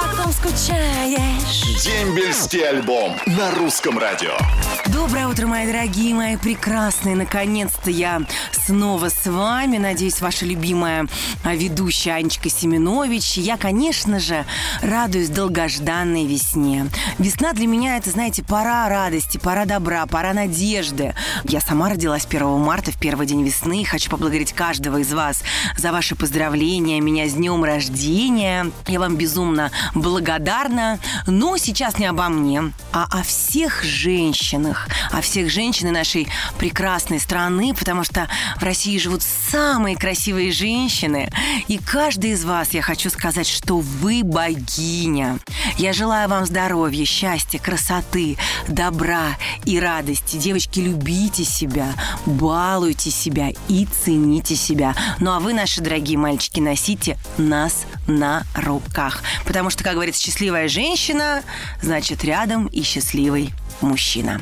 потом скучаешь. Дембельский альбом на русском радио. Доброе утро, мои дорогие, мои прекрасные. Наконец-то я снова с вами. Надеюсь, ваша любимая а, ведущая Анечка Семенович. Я, конечно же, радуюсь долгожданной весне. Весна для меня это, знаете, пора радости, пора добра, пора надежды. Я сама родилась 1 марта, в первый день весны. Хочу поблагодарить каждого из вас за ваши поздравления, меня с днем рождения. Я вам безумно благодарна. Но сейчас не обо мне, а о всех женщинах, о всех женщинах нашей прекрасной страны, потому что в России живут самые красивые женщины. И каждый из вас, я хочу сказать, что вы богиня. Я желаю вам здоровья, счастья, красоты, добра и радости. Девочки, любите себя, балуйте себя и цените себя. Ну а вы, наши дорогие мальчики, носите нас на руках. Потому что, как говорится, счастливая женщина, значит, рядом и счастливый мужчина.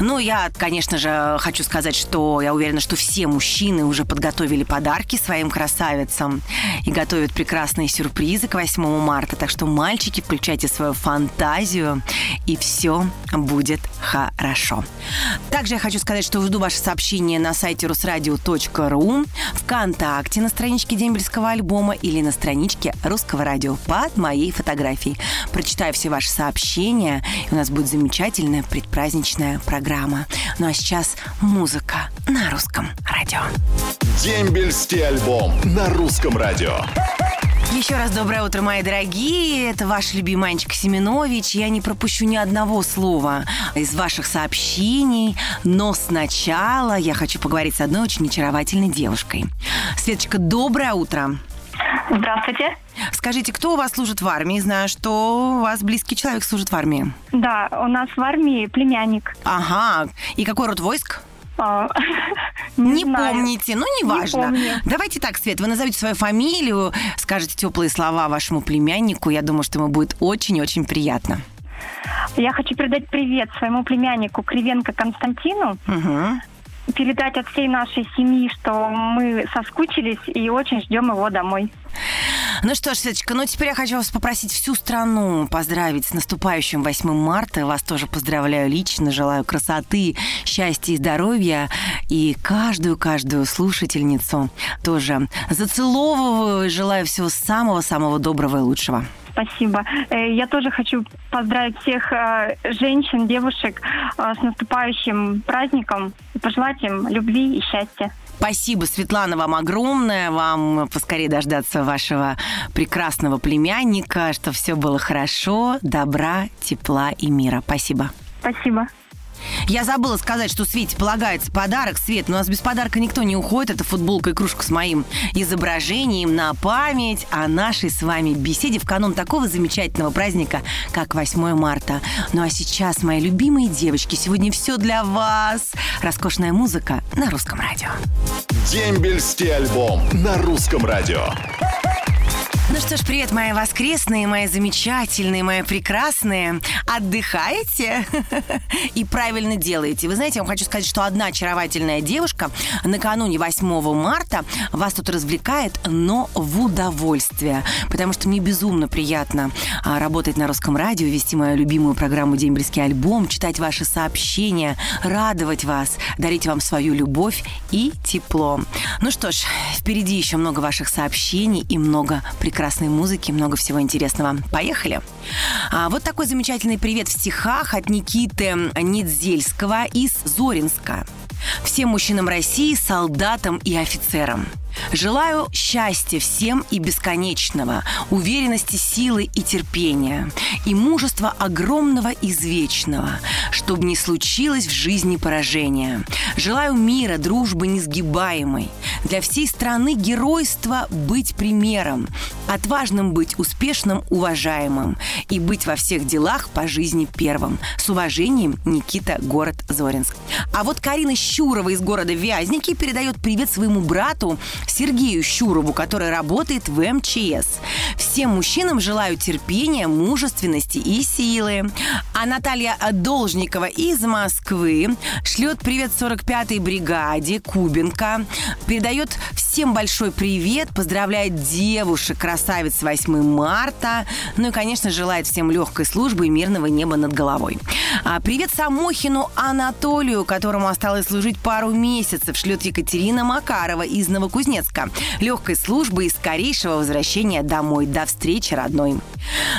Ну, я, конечно же, хочу сказать, что я уверена, что все мужчины уже подготовили подарки своим красавицам и готовят прекрасные сюрпризы к 8 марта. Так что, мальчики, включайте свою фантазию, и все будет хорошо. Также я хочу сказать, что жду ваши сообщения на сайте русрадио.ру, ВКонтакте на страничке Дембельского альбома или на страничке Русского радио под моей фотографией. Прочитаю все ваши сообщения, и у нас будет замечательная предпраздничная программа. Ну а сейчас музыка на русском радио. Дембельский альбом на русском радио. Еще раз доброе утро, мои дорогие. Это ваш любимый Анечка Семенович. Я не пропущу ни одного слова из ваших сообщений. Но сначала я хочу поговорить с одной очень очаровательной девушкой. Светочка, доброе утро. Здравствуйте. Скажите, кто у вас служит в армии? Знаю, что у вас близкий человек служит в армии. Да, у нас в армии племянник. Ага. И какой род войск? А, Не, знаю. помните, ну неважно. помню. Давайте так, Свет, вы назовете свою фамилию, скажете теплые слова вашему племяннику. Я думаю, что ему будет очень-очень приятно. Я хочу передать привет своему племяннику Кривенко Константину. Мгм. Передать от всей нашей семьи, что мы соскучились и очень ждем его домой. Ну что ж, Светочка, ну теперь я хочу вас попросить всю страну поздравить с наступающим 8 марта. Вас тоже поздравляю лично, желаю красоты, счастья и здоровья. И каждую-каждую слушательницу тоже зацеловываю, желаю всего самого-самого доброго и лучшего. Спасибо. Э, Я тоже хочу поздравить всех э, женщин, девушек э, с наступающим праздником и пожелать им любви и счастья. Спасибо, Светлана, вам огромное. Вам поскорее дождаться вашего прекрасного племянника, что все было хорошо, добра, тепла и мира. Спасибо. Спасибо. Я забыла сказать, что Свете полагается подарок. Свет, но у нас без подарка никто не уходит. Это футболка и кружка с моим изображением на память о нашей с вами беседе в канун такого замечательного праздника, как 8 марта. Ну а сейчас, мои любимые девочки, сегодня все для вас. Роскошная музыка на русском радио. Дембельский альбом на русском радио. Ну что ж, привет, мои воскресные, мои замечательные, мои прекрасные. Отдыхаете и правильно делаете. Вы знаете, я вам хочу сказать, что одна очаровательная девушка накануне 8 марта вас тут развлекает, но в удовольствие. Потому что мне безумно приятно а, работать на русском радио, вести мою любимую программу «Дембельский альбом», читать ваши сообщения, радовать вас, дарить вам свою любовь и тепло. Ну что ж, впереди еще много ваших сообщений и много прекрасной музыки, много всего интересного. Поехали! А, вот такой замечательный привет в стихах от Никиты Недзельского из Зоринска. Всем мужчинам России, солдатам и офицерам. Желаю счастья всем и бесконечного, уверенности, силы и терпения, и мужества огромного и извечного, чтобы не случилось в жизни поражения. Желаю мира, дружбы несгибаемой, для всей страны геройства быть примером, Отважным быть, успешным, уважаемым. И быть во всех делах по жизни первым. С уважением, Никита, город Зоринск. А вот Карина Щурова из города Вязники передает привет своему брату Сергею Щурову, который работает в МЧС. Всем мужчинам желаю терпения, мужественности и силы. А Наталья Должникова из Москвы шлет привет 45-й бригаде Кубинка. Передает всем большой привет, поздравляет девушек, красавиц 8 марта. Ну и, конечно, желает всем легкой службы и мирного неба над головой. А привет Самохину Анатолию, которому осталось служить пару месяцев, шлет Екатерина Макарова из Новокузнецка. Легкой службы и скорейшего возвращения домой. До встречи, родной.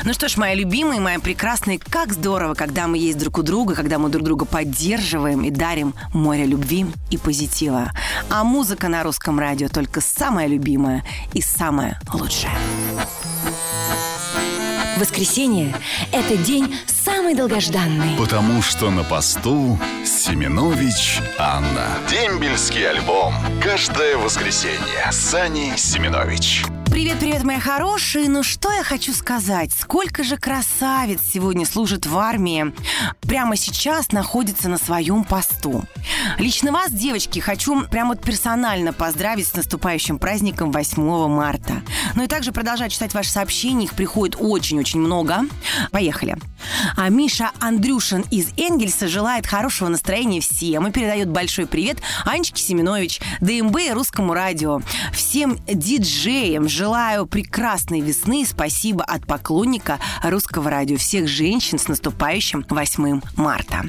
Ну что ж, мои любимые, мои прекрасные, как здорово, когда мы есть друг у друга, когда мы друг друга поддерживаем и дарим море любви и позитива. А музыка на русском радио только самая любимая и самая лучшая. Воскресенье – это день самый долгожданный. Потому что на посту Семенович Анна. Дембельский альбом. Каждое воскресенье. Сани Семенович. Привет-привет, мои хорошие. Ну что я хочу сказать? Сколько же красавиц сегодня служит в армии, прямо сейчас находится на своем посту. Лично вас, девочки, хочу прямо вот персонально поздравить с наступающим праздником 8 марта. Ну и также продолжать читать ваши сообщения. Их приходит очень-очень много. Поехали. А Миша Андрюшин из Энгельса желает хорошего настроения всем и передает большой привет Анечке Семенович, ДМБ и Русскому радио. Всем диджеям желаю прекрасной весны. Спасибо от поклонника Русского радио. Всех женщин с наступающим 8 марта.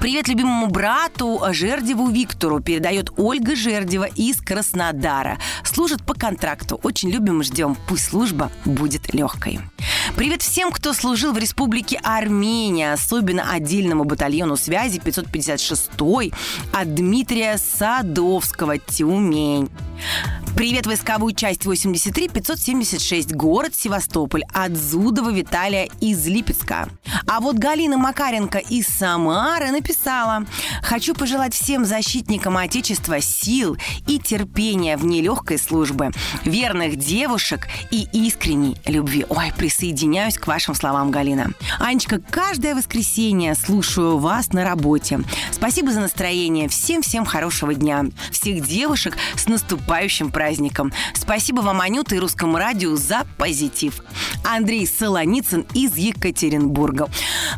Привет любимому брату Жердеву Виктору передает Ольга Жердева из Краснодара. Служит по контракту. Очень любим и ждем. Пусть служба будет легкой. Привет всем, кто служил в Республике Армения, особенно отдельному батальону связи 556 от Дмитрия Садовского, Тюмень. Привет, войсковую часть 83 576, город Севастополь, от Зудова Виталия из Липецка. А вот Галина Макаренко из Самары написала «Хочу пожелать всем защитникам Отечества сил и терпения в нелегкой службе, верных девушек и искренней любви». Ой, присоединяюсь к вашим словам, Галина. Анечка, каждое воскресенье слушаю вас на работе. Спасибо за настроение. Всем-всем хорошего дня. Всех девушек с наступающим праздником. Спасибо вам, Анюта и Русскому радио за позитив. Андрей Солоницын из Екатеринбурга.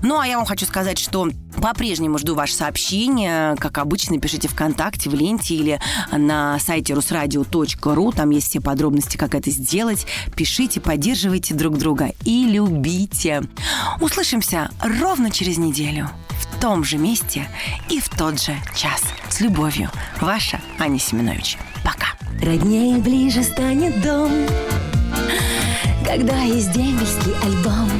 Ну, а я вам хочу сказать, что по-прежнему жду ваши сообщения. Как обычно, пишите ВКонтакте, в ленте или на сайте русрадио.ру. Там есть все подробности, как это сделать. Пишите, поддерживайте друг друга и любите. Услышимся ровно через неделю в том же месте и в тот же час. С любовью, ваша Аня Семенович. Роднее ближе станет дом, когда есть дембельский альбом.